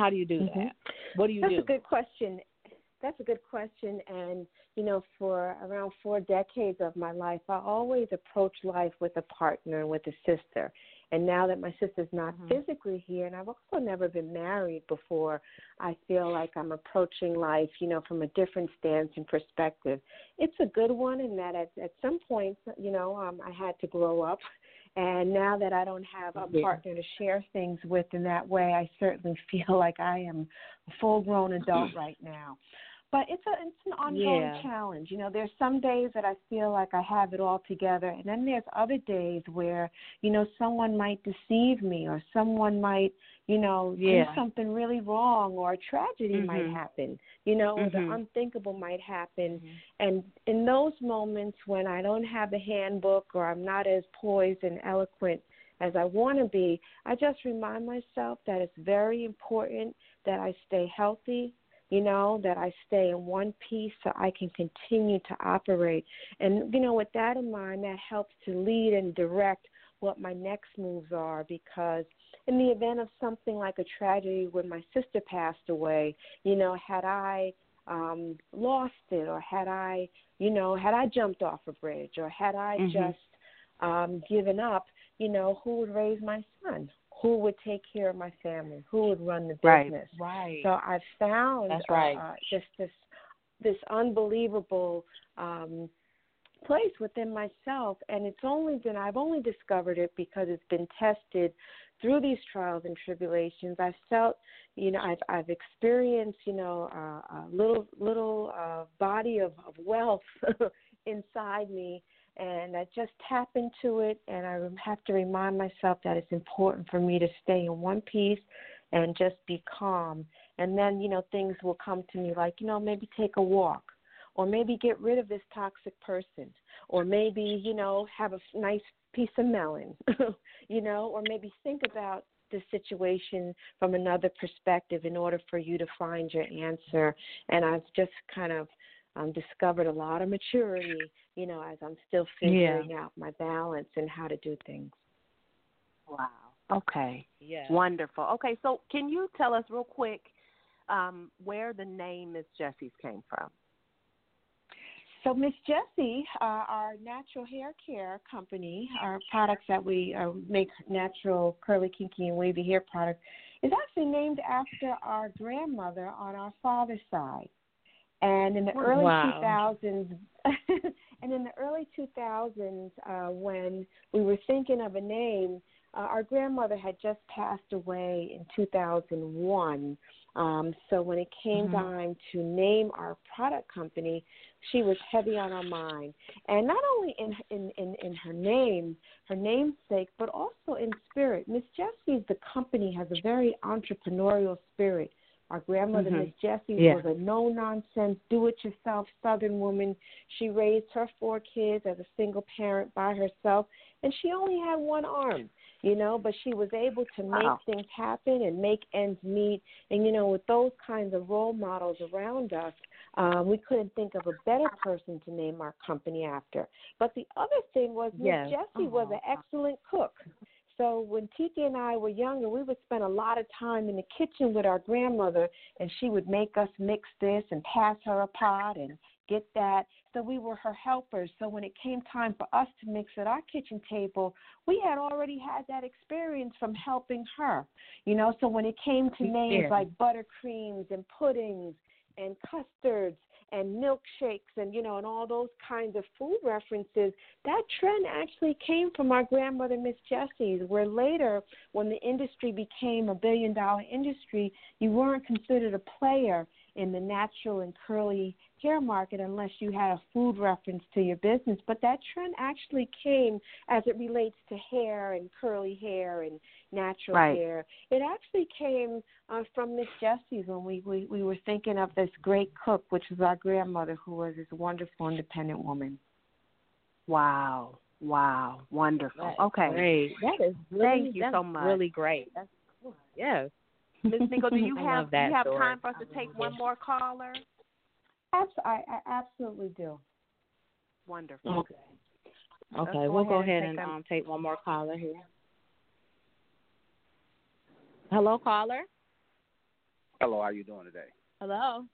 how do you do Mhm. that what do you That's do a good question. That's a good question. And, you know, for around four decades of my life, I always approached life with a partner and with a sister. And now that my sister's not Mhm. physically here, and I've also never been married before, I feel like I'm approaching life, you know, from a different stance and perspective. It's a good one in that at, at some point, you know, um, I had to grow up. And now that I don't have a partner to share things with in that way, I certainly feel like I am a full grown adult right now. But it's a it's an ongoing Yeah. challenge. You know, there's some days that I feel like I have it all together and then there's other days where, you know, someone might deceive me or someone might, you know, Yeah. do something really wrong or a tragedy might Mhm. happen, you know, or the unthinkable might happen. Mhm. And in those moments when I don't have a handbook or I'm not as poised and eloquent as I want to be, I just remind myself that it's very important that I stay healthy, you know, that I stay in one piece so I can continue to operate. And, you know, with that in mind, that helps to lead and direct what my next moves are because in the event of something like a tragedy when my sister passed away, you know, had I um lost it or had I, you know, had I jumped off a bridge or had I Mhm. just um given up, you know, who would raise my son? Who would take care of my family? Who would run the business? right So I've found That's right. uh, just this this unbelievable um, place within myself, and it's only been I've only discovered it because it's been tested through these trials and tribulations. I've felt, you know, I've I've experienced, you know, uh, a little little uh, body of, of wealth inside me. And I just tap into it, and I have to remind myself that it's important for me to stay in one piece and just be calm. And then, you know, things will come to me like, you know, maybe take a walk or maybe get rid of this toxic person or maybe, you know, have a nice piece of melon, you know, or maybe think about the situation from another perspective in order for you to find your answer. And I've just kind of um, discovered a lot of maturity, you know, as I'm still figuring out my balance and how to do things. Wow. Okay. yeah Wonderful. Okay, so can you tell us real quick um, where the name Miss Jessie's came from? so Miss Jessie, uh, our natural hair care company, our products that we uh, make natural curly, kinky, and wavy hair products, is actually named after our grandmother on our father's side. And in the early Wow. 2000s, and in the early 2000s, uh, when we were thinking of a name, uh, our grandmother had just passed away in 2001. Um, so when it came Mhm. time to name our product company, she was heavy on our mind, and not only in in in, in her name, her namesake, but also in spirit. Miss Jessie's the company has a very entrepreneurial spirit. Our grandmother, Mhm. Miss Jessie, Yeah. was a no nonsense, do it yourself Southern woman. She raised her four kids as a single parent by herself, and she only had one arm, you know, but she was able to make Wow. things happen and make ends meet. And, you know, with those kinds of role models around us, um, we couldn't think of a better person to name our company after. But the other thing was Miss Yes. Jessie was an excellent cook. So when Titi and I were younger, we would spend a lot of time in the kitchen with our grandmother, and she would make us mix this and pass her a pot and get that. So we were her helpers. So when it came time for us to mix at our kitchen table, we had already had that experience from helping her. You know, so when it came to names Yeah. like buttercreams and puddings and custards and milkshakes and you know and all those kinds of food references that trend actually came from our grandmother miss jessie's where later when the industry became a billion dollar industry you weren't considered a player in the natural and curly hair market unless you had a food reference to your business but that trend actually came as it relates to hair and curly hair and natural Right. hair it actually came uh, from Miss Jessie's when we, we we were thinking of this great cook, which was our grandmother, who was this wonderful independent woman. Wow. Wow. Wonderful. That's okay. Great. That is really, Thank you that's so much. really great. That's cool. yes. Ms. Miko, do you have do you have story. time for us to take one more caller? Abs- I, I absolutely do. Wonderful. Okay. Okay, go we'll go ahead ahead and and take um, take one more caller here. Hello, caller. Hello, how are you doing today? Hello.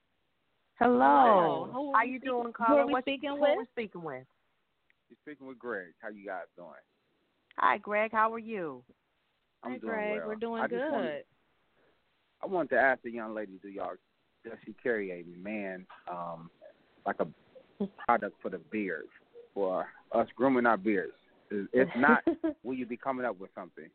Hello. Who How are you we doing, caller? Who are we What- speaking who with? we speaking with? You're speaking with Greg. How you guys doing? Hi, Greg. How are you? I'm Hey, doing Greg, well. we're doing I good. wanted- I wanted to ask the young lady, do y'all does she carry a man um like a product for the beard for us grooming our beards? If if not, will you be coming up with something?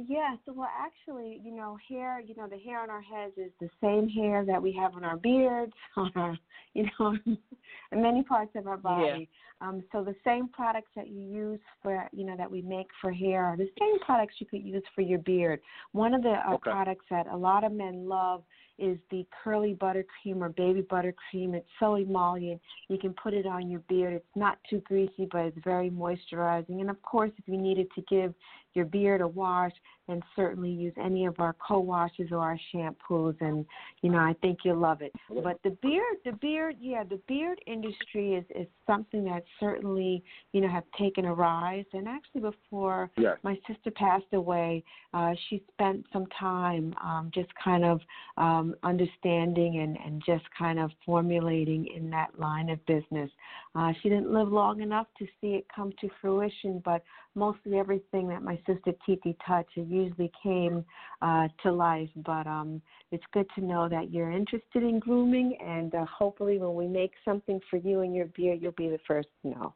Yeah, so well actually, you know, hair, you know, the hair on our heads is the same hair that we have on our beards, on our, you know, in many parts of our body. Yeah. Um, so the same products that you use for, you know, that we make for hair are the same products you could use for your beard. One of the uh, Okay. products that a lot of men love is the curly buttercream or baby buttercream. It's so emollient. You can put it on your beard. It's not too greasy, but it's very moisturizing. And of course, if you needed to give your beard a wash, then certainly use any of our co-washes or our shampoos, and you know I think you'll love it. But the beard, the beard, yeah, the beard industry is is something that certainly you know have taken a rise. And actually, before Yes. my sister passed away, uh, she spent some time um, just kind of um, understanding and, and just kind of formulating in that line of business. Uh, she didn't live long enough to see it come to fruition, but mostly everything that my sister Titi touched, it usually came uh, to life. But um, it's good to know that you're interested in grooming, and uh, hopefully, when we make something for you and your beard, you'll be the first to know.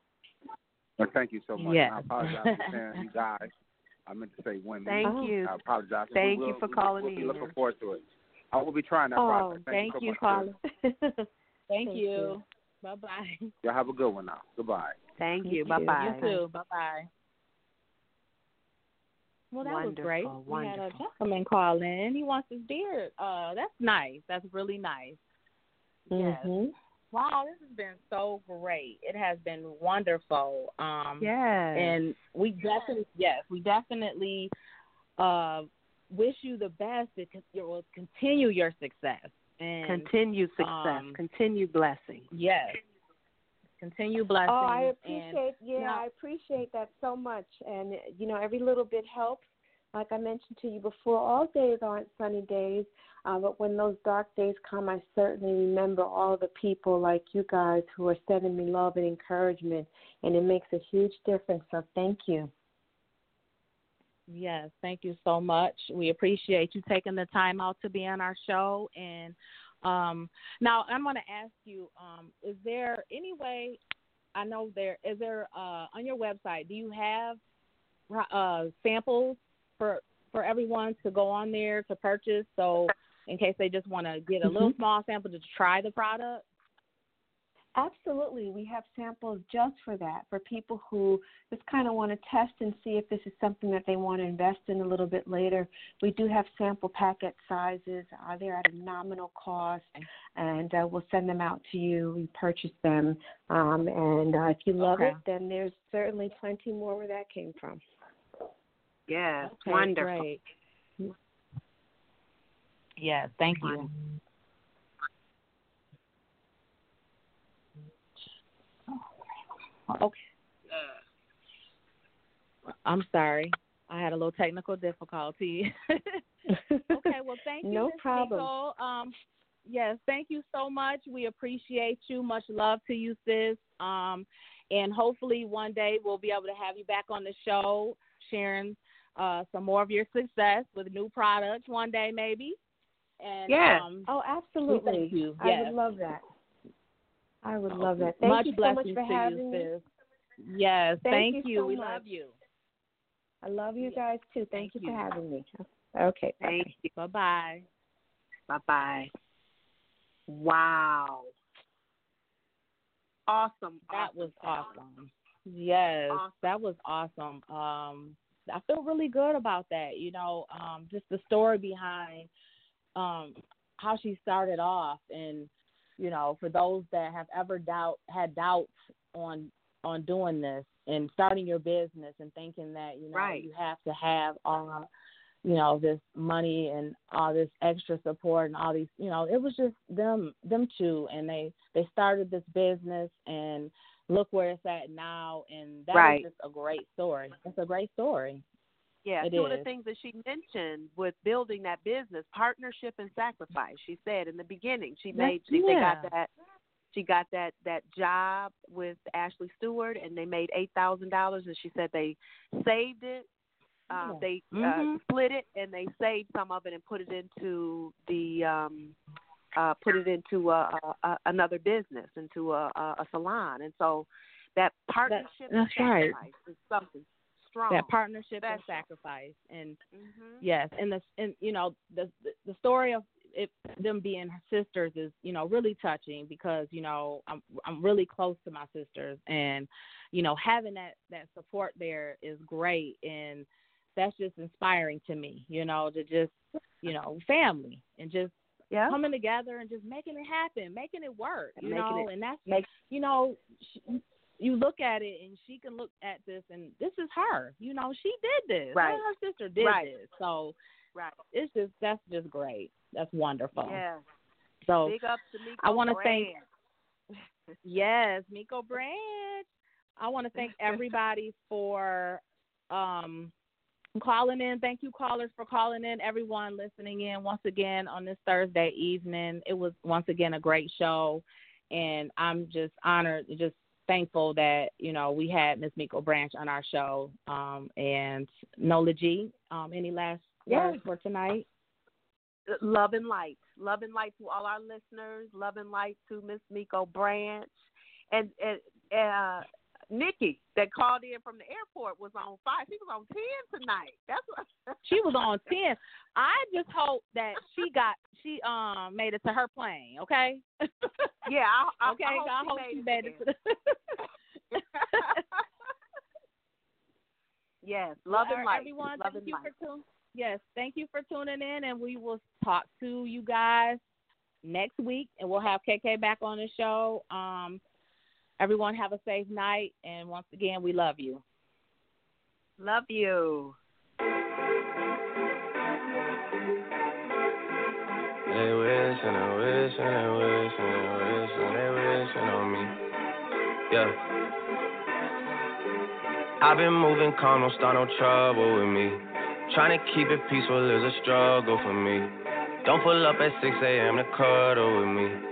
Well, thank you so much. Yes. I apologize for saying you guys. I meant to say women. Thank Oh. you. I apologize. Thank we you will, for we, calling we'll be looking forward to it. I will be trying that Oh, process. Thank so you, much, caller. Chris. Thank, Thank you. you. Bye bye. Y'all have a good one now. Goodbye. Thank You you. Bye bye. You too. Bye bye. Well, that was great. Wonderful, We had a gentleman call in. He wants his beard. Uh, that's nice. That's really nice. Yes. Mhm. Wow, this has been so great. It has been wonderful. Um, Yes. and we definitely, yes, we definitely uh, wish you the best. It it will continue your success. And continue success. um, continue blessing. yes, continue blessings. Oh, I and appreciate. Yeah, now- I appreciate that so much. And you know, every little bit helps. like I mentioned to you before, all days aren't sunny days. Uh, but when those dark days come, I certainly remember all the people like you guys who are sending me love and encouragement, and it makes a huge difference. So thank you. Yes, thank you so much. We appreciate you taking the time out to be on our show. And um, now I'm going to ask you: um, Is there any way? I know there is there uh, on your website. Do you have uh, samples for for everyone to go on there to purchase? So in case they just want to get a little mm-hmm. small sample to try the product? Absolutely. We have samples just for that, for people who just kind of want to test and see if this is something that they want to invest in a little bit later. We do have sample packet sizes. Uh, they're at a nominal cost, and uh, we'll send them out to you. We purchase them. Um, and uh, if you love okay. it, then there's certainly plenty more where that came from. Yes, okay, wonderful. Great. Yes, thank you. Okay. I'm sorry. I had a little technical difficulty. okay, well, thank you. no Ms. problem. Nicole. Um, yes, thank you so much. We appreciate you. Much love to you, sis. Um, and hopefully one day we'll be able to have you back on the show sharing uh, some more of your success with new products one day, maybe. And yeah. Um, oh, absolutely. Thank you. I yes. would love that. I would love that. Thank much you so much for to having you, me. sis. Yes, Thank thank, you you. so we much. love you. I love you guys too. Thank, Thank you, you. for having me. Okay. Thank bye-bye. you. Bye bye. Bye bye. Wow. Awesome. That awesome, was awesome. awesome. Yes, Awesome. that was awesome. Um, I feel really good about that. You know, um, just the story behind um, how she started off, and you know, for those that have ever doubt had doubts on on doing this and starting your business and thinking that you know Right. you have to have all you know this money and all this extra support and all these you know it was just them them two and they they started this business and look where it's at now and that Right. is just a great story it's a great story Yeah, It two of the things that she mentioned with building that business, partnership and sacrifice. She said in the beginning, she made she, they got that she got that that job with Ashley Stewart and they made eight thousand dollars and she said they saved it. Yeah. they uh, Mhm. split it and they saved some of it and put it into the um uh put it into a, a, a another business into a, a a salon and so that partnership and that's right. sacrifice is something strong. that partnership and sacrifice and hmm Yes, and the and you know the the story of it, them being sisters is you know really touching because you know I'm I'm really close to my sisters and you know having that that support there is great and that's just inspiring to me you know to just you know family and just Yeah. coming together and just making it happen making it work And you making know it- and that's make- you know sh- you look at it and she can look at this and this is her you know she did this Right. her, sister did Right. this so Right. it's just that's just great. That's wonderful. Yeah. So Big up to Miko I wanna thank- yes, Miko Branch. I want to thank everybody for um calling in. Thank you callers for calling in. Everyone listening in once again on this Thursday evening. It was once again a great show and I'm just honored just thankful that, you know, we had Miss Miko Branch on our show. Um and Nola G, um any last Yes. words for tonight? Love and light. Love and light to all our listeners. Love and light to Miss Miko Branch. And, and uh Nikki that called in from the airport was on five. She was on ten tonight. That's what She was on ten. I just hope that she got she um made it to her plane. Okay. Yeah, I, I, okay. I hope, I she, made she it made it to the. yes, love Well, and light. Everyone, love thank you light. for tuning. Yes, thank you for tuning in, and we will talk to you guys next week, and we'll have KK back on the show. Um, everyone have a safe night, and once again, we love you. Love you. They wishing and wishing and wishing and wishing they wishing on me. Yeah. I've been moving calm, don't start no trouble with me. Trying to keep it peaceful is a struggle for me. Don't pull up at 6 a.m. to cuddle with me.